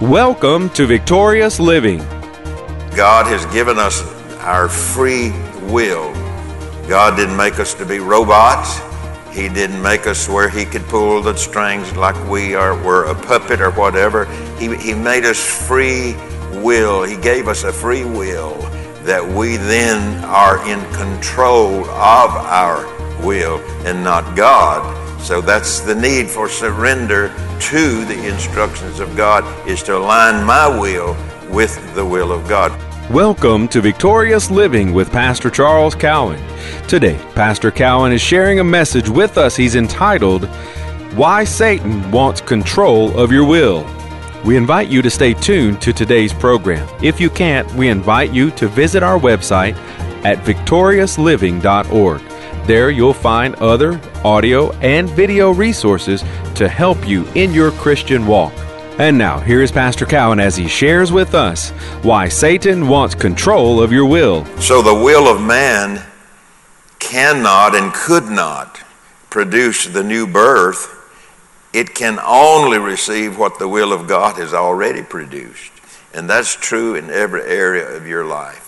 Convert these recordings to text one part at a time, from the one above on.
Welcome to Victorious Living. God has given us our free will. God didn't make us to be robots. He didn't make us where He could pull the strings like we are, were a puppet or whatever. He, he made us free will. He gave us a free will that we then are in control of our will and not God. So that's the need for surrender to the instructions of God is to align my will with the will of God. Welcome to Victorious Living with Pastor Charles Cowan. Today, Pastor Cowan is sharing a message with us he's entitled, Why Satan Wants Control of Your Will. We invite you to stay tuned to today's program. If you can't, we invite you to visit our website at victoriousliving.org. There you'll find other audio and video resources to help you in your Christian walk. And now, here is Pastor Cowan as he shares with us why Satan wants control of your will. So, the will of man cannot and could not produce the new birth. It can only receive what the will of God has already produced. And that's true in every area of your life.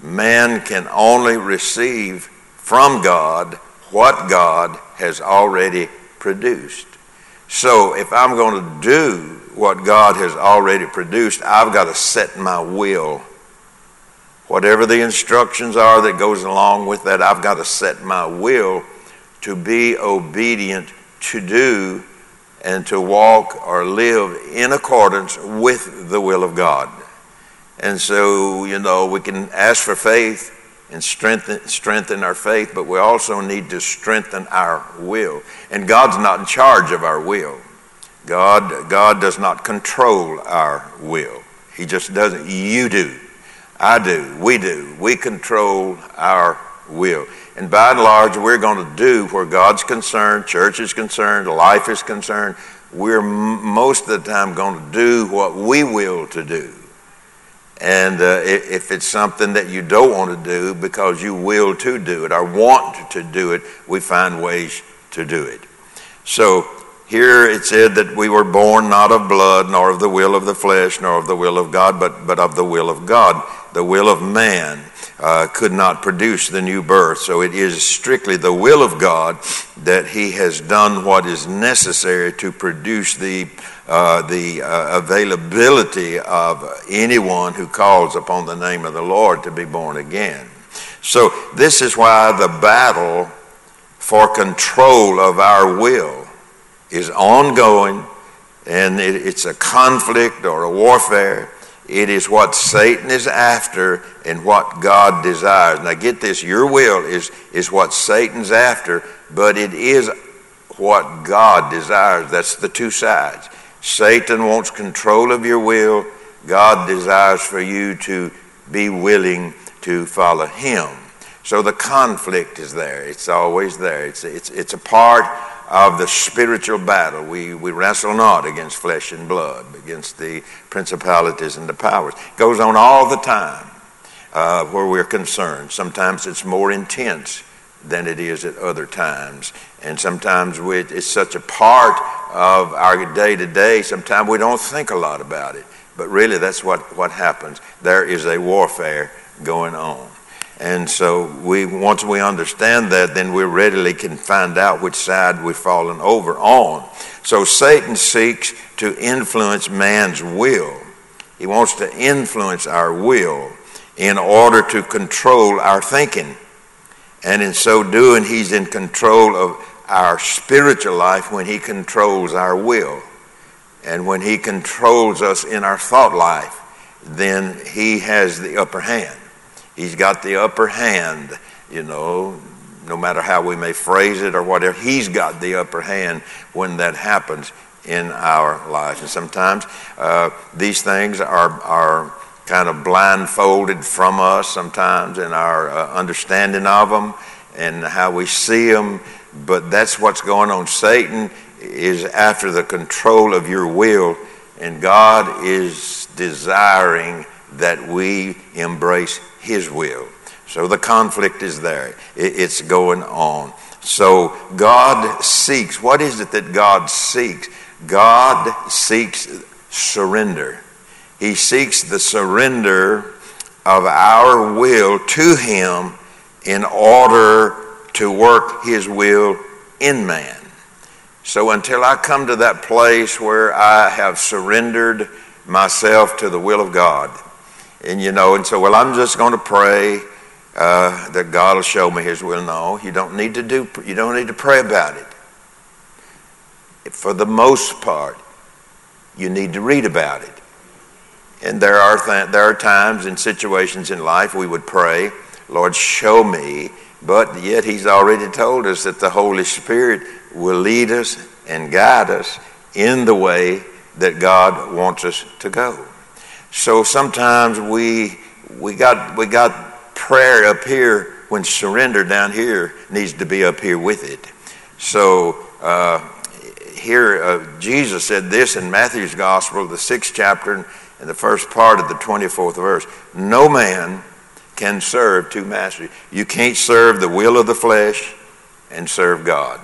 Man can only receive from God what God has already produced. So if I'm going to do what God has already produced, I've got to set my will. Whatever the instructions are that goes along with that, I've got to set my will to be obedient to do and to walk or live in accordance with the will of God. And so, you know, we can ask for faith and strengthen, strengthen our faith, but we also need to strengthen our will. And God's not in charge of our will. God, God does not control our will. He just doesn't. You do. I do. We do. We control our will. And by and large, we're going to do where God's concerned, church is concerned, life is concerned. We're most of the time going to do what we will to do. And uh, if it's something that you don't want to do because you will to do it or want to do it, we find ways to do it. So here it said that we were born not of blood, nor of the will of the flesh, nor of the will of God, but, but of the will of God. The will of man uh, could not produce the new birth. So it is strictly the will of God that He has done what is necessary to produce the uh, the uh, availability of anyone who calls upon the name of the Lord to be born again. So, this is why the battle for control of our will is ongoing and it, it's a conflict or a warfare. It is what Satan is after and what God desires. Now, get this your will is, is what Satan's after, but it is what God desires. That's the two sides. Satan wants control of your will. God desires for you to be willing to follow him. So the conflict is there. It's always there. It's, it's, it's a part of the spiritual battle. We, we wrestle not against flesh and blood, against the principalities and the powers. It goes on all the time uh, where we're concerned. Sometimes it's more intense than it is at other times. And sometimes we, it's such a part of our day to day, sometimes we don't think a lot about it. But really, that's what, what happens. There is a warfare going on. And so we, once we understand that, then we readily can find out which side we've fallen over on. So Satan seeks to influence man's will. He wants to influence our will in order to control our thinking. And in so doing, he's in control of our spiritual life when he controls our will. And when he controls us in our thought life, then he has the upper hand. He's got the upper hand, you know, no matter how we may phrase it or whatever, he's got the upper hand when that happens in our lives. And sometimes uh, these things are, are kind of blindfolded from us sometimes in our uh, understanding of them and how we see them. But that's what's going on. Satan is after the control of your will, and God is desiring that we embrace his will. So the conflict is there, it's going on. So God seeks, what is it that God seeks? God seeks surrender. He seeks the surrender of our will to Him in order to work His will in man. So until I come to that place where I have surrendered myself to the will of God, and you know, and so, well, I'm just going to pray uh, that God will show me His will. No, you don't need to do. You don't need to pray about it. For the most part, you need to read about it. And there are th- there are times and situations in life we would pray, Lord, show me. But yet He's already told us that the Holy Spirit will lead us and guide us in the way that God wants us to go. So sometimes we we got we got prayer up here when surrender down here needs to be up here with it. So uh, here uh, Jesus said this in Matthew's Gospel, the sixth chapter in the first part of the 24th verse no man can serve two masters. You can't serve the will of the flesh and serve God.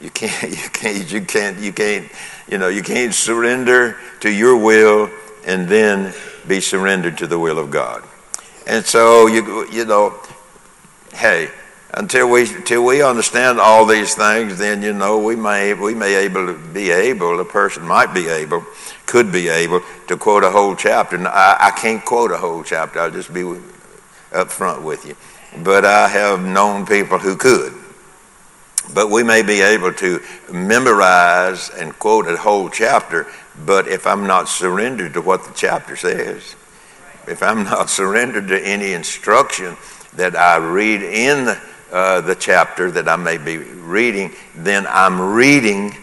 You can't, you can't, you can't, you can't, you know, you can't surrender to your will and then be surrendered to the will of God. And so you, you know, hey, until we until we understand all these things, then you know we may we may able to be able a person might be able could be able to quote a whole chapter. And I, I can't quote a whole chapter. I'll just be up front with you. But I have known people who could. But we may be able to memorize and quote a whole chapter, but if I'm not surrendered to what the chapter says, if I'm not surrendered to any instruction that I read in the uh, the chapter that I may be reading, then I'm reading,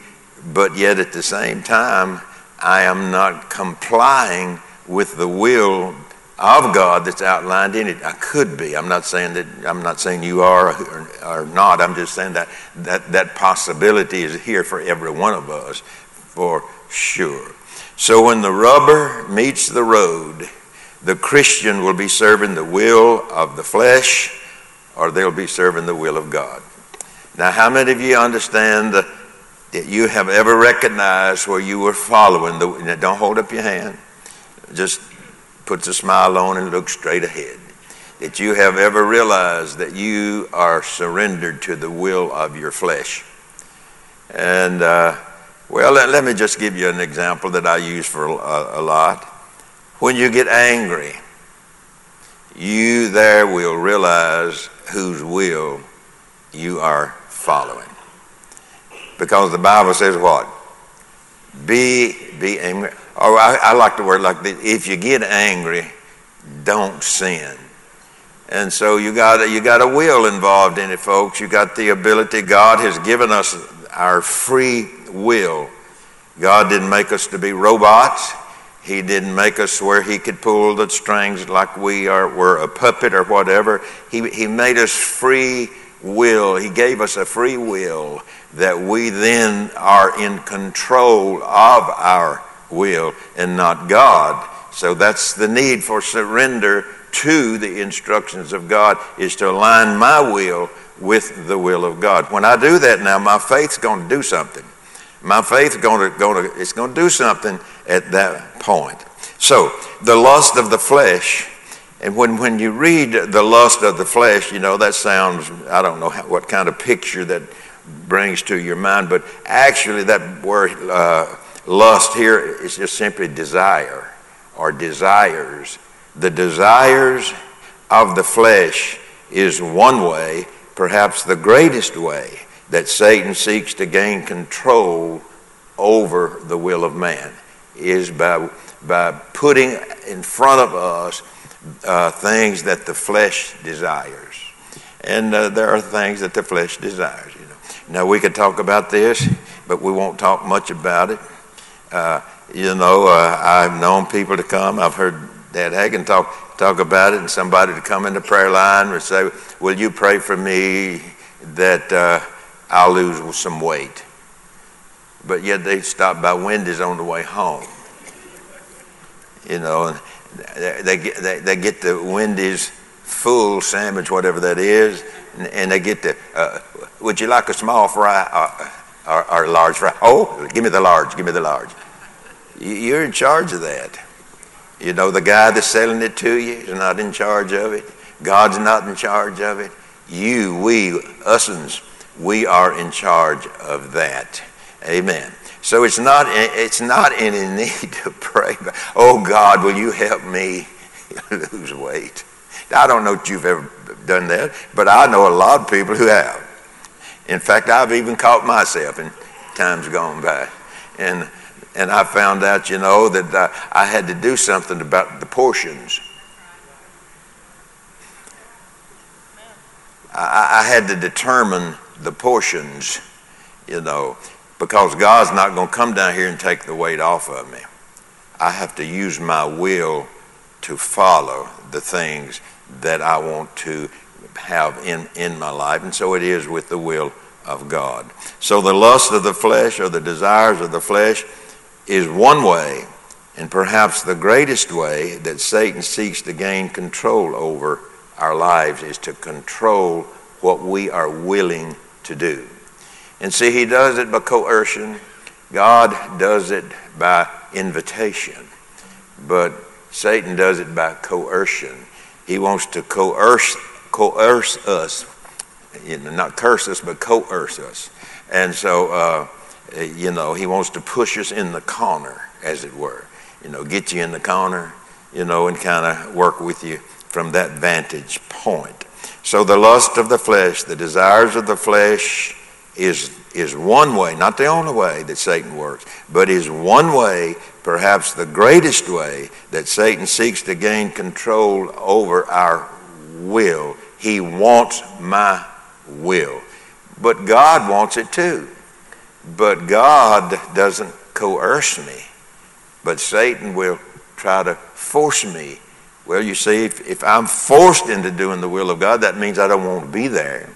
but yet at the same time, I am not complying with the will of God that's outlined in it. I could be. I'm not saying that. I'm not saying you are or, or not. I'm just saying that that that possibility is here for every one of us, for sure. So when the rubber meets the road, the Christian will be serving the will of the flesh or they'll be serving the will of God. Now, how many of you understand that you have ever recognized where you were following the, don't hold up your hand, just puts a smile on and looks straight ahead. That you have ever realized that you are surrendered to the will of your flesh. And, uh, well, let, let, me just give you an example that I use for a, a lot. When you get angry, you there will realize whose will you are following. Because the Bible says what? Be, be angry. Or I, I like the word like this. If you get angry, don't sin. And so you got you got a will involved in it, folks. You got the ability. God has given us our free will. God didn't make us to be robots. He didn't make us where he could pull the strings like we are, were a puppet or whatever. He, he made us free will. He gave us a free will that we then are in control of our will and not God. So that's the need for surrender to the instructions of God is to align my will with the will of God. When I do that now, my faith's going to do something. My faith's going to, going to it's going to do something at that point. So, the lust of the flesh, and when, when you read the lust of the flesh, you know, that sounds, I don't know what kind of picture that brings to your mind, but actually, that word uh, lust here is just simply desire or desires. The desires of the flesh is one way, perhaps the greatest way, that Satan seeks to gain control over the will of man is by, by putting in front of us uh, things that the flesh desires. And uh, there are things that the flesh desires. You know. Now, we could talk about this, but we won't talk much about it. Uh, you know, uh, I've known people to come. I've heard Dad Hagin talk, talk about it, and somebody to come in the prayer line and say, Will you pray for me that uh, I'll lose some weight? but yet they stop by Wendy's on the way home. You know, and they get, they, they get the Wendy's full sandwich, whatever that is, and, and they get the, uh, would you like a small fry or, large fry? Oh, give me the large, give me the large. You're in charge of that. You know, the guy that's selling it to you is not in charge of it. God's not in charge of it. You, we, usins, we are in charge of that. Amen. So it's not, it's not any need to pray, oh God, will you help me lose weight? I don't know if you've ever done that, but I know a lot of people who have. In fact, I've even caught myself in times gone by. And, and I found out, you know, that uh, I had to do something about the portions. I, I had to determine the portions, you know, because God's not going to come down here and take the weight off of me. I have to use my will to follow the things that I want to have in, in my life. And so it is with the will of God. So the lust of the flesh or the desires of the flesh is one way, and perhaps the greatest way that Satan seeks to gain control over our lives is to control what we are willing to do. And see, he does it by coercion. God does it by invitation. But Satan does it by coercion. He wants to coerce, coerce us, you know, not curse us, but coerce us. And so, uh, you know, he wants to push us in the corner, as it were. You know, get you in the corner, you know, and kind of work with you from that vantage point. So the lust of the flesh, the desires of the flesh, is, is one way, not the only way that Satan works, but is one way, perhaps the greatest way, that Satan seeks to gain control over our will. He wants my will. But God wants it too. But God doesn't coerce me. But Satan will try to force me. Well, you see, if, if I'm forced into doing the will of God, that means I don't want to be there.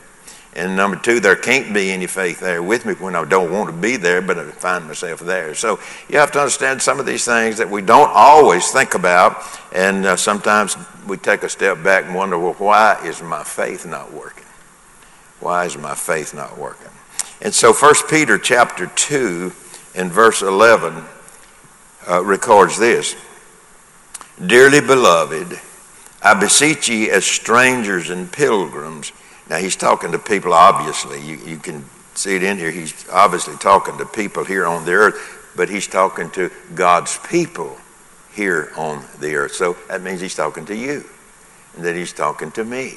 And number two, there can't be any faith there with me when I don't want to be there, but I find myself there. So you have to understand some of these things that we don't always think about. And uh, sometimes we take a step back and wonder, well, why is my faith not working? Why is my faith not working? And so 1 Peter chapter 2 and verse 11 uh, records this. Dearly beloved, I beseech ye as strangers and pilgrims now, he's talking to people, obviously. You, you can see it in here. He's obviously talking to people here on the earth, but he's talking to God's people here on the earth. So that means he's talking to you, and that he's talking to me.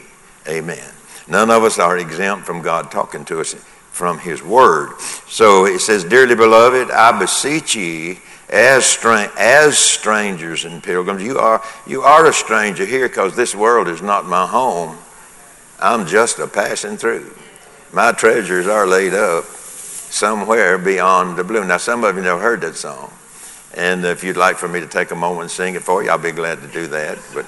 Amen. None of us are exempt from God talking to us from his word. So it says, Dearly beloved, I beseech ye as, stra- as strangers and pilgrims. You are, you are a stranger here because this world is not my home. I'm just a passing through. My treasures are laid up somewhere beyond the blue. Now, some of you have heard that song. And if you'd like for me to take a moment and sing it for you, I'll be glad to do that. But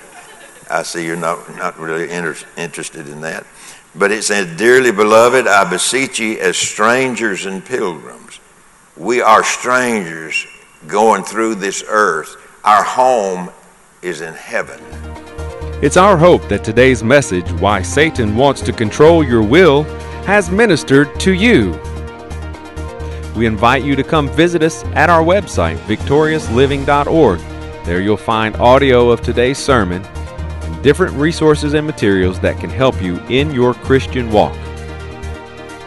I see you're not, not really inter- interested in that. But it says, Dearly beloved, I beseech ye as strangers and pilgrims. We are strangers going through this earth. Our home is in heaven. It's our hope that today's message, Why Satan Wants to Control Your Will, has ministered to you. We invite you to come visit us at our website, victoriousliving.org. There you'll find audio of today's sermon and different resources and materials that can help you in your Christian walk.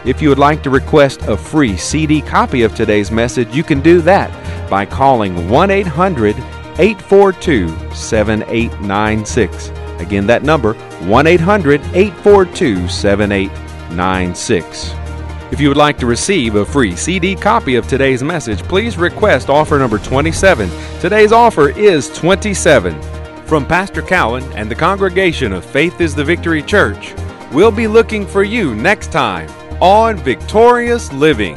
If you would like to request a free CD copy of today's message, you can do that by calling 1 800 842 7896. Again, that number 1 800 842 7896. If you would like to receive a free CD copy of today's message, please request offer number 27. Today's offer is 27. From Pastor Cowan and the congregation of Faith is the Victory Church, we'll be looking for you next time on Victorious Living.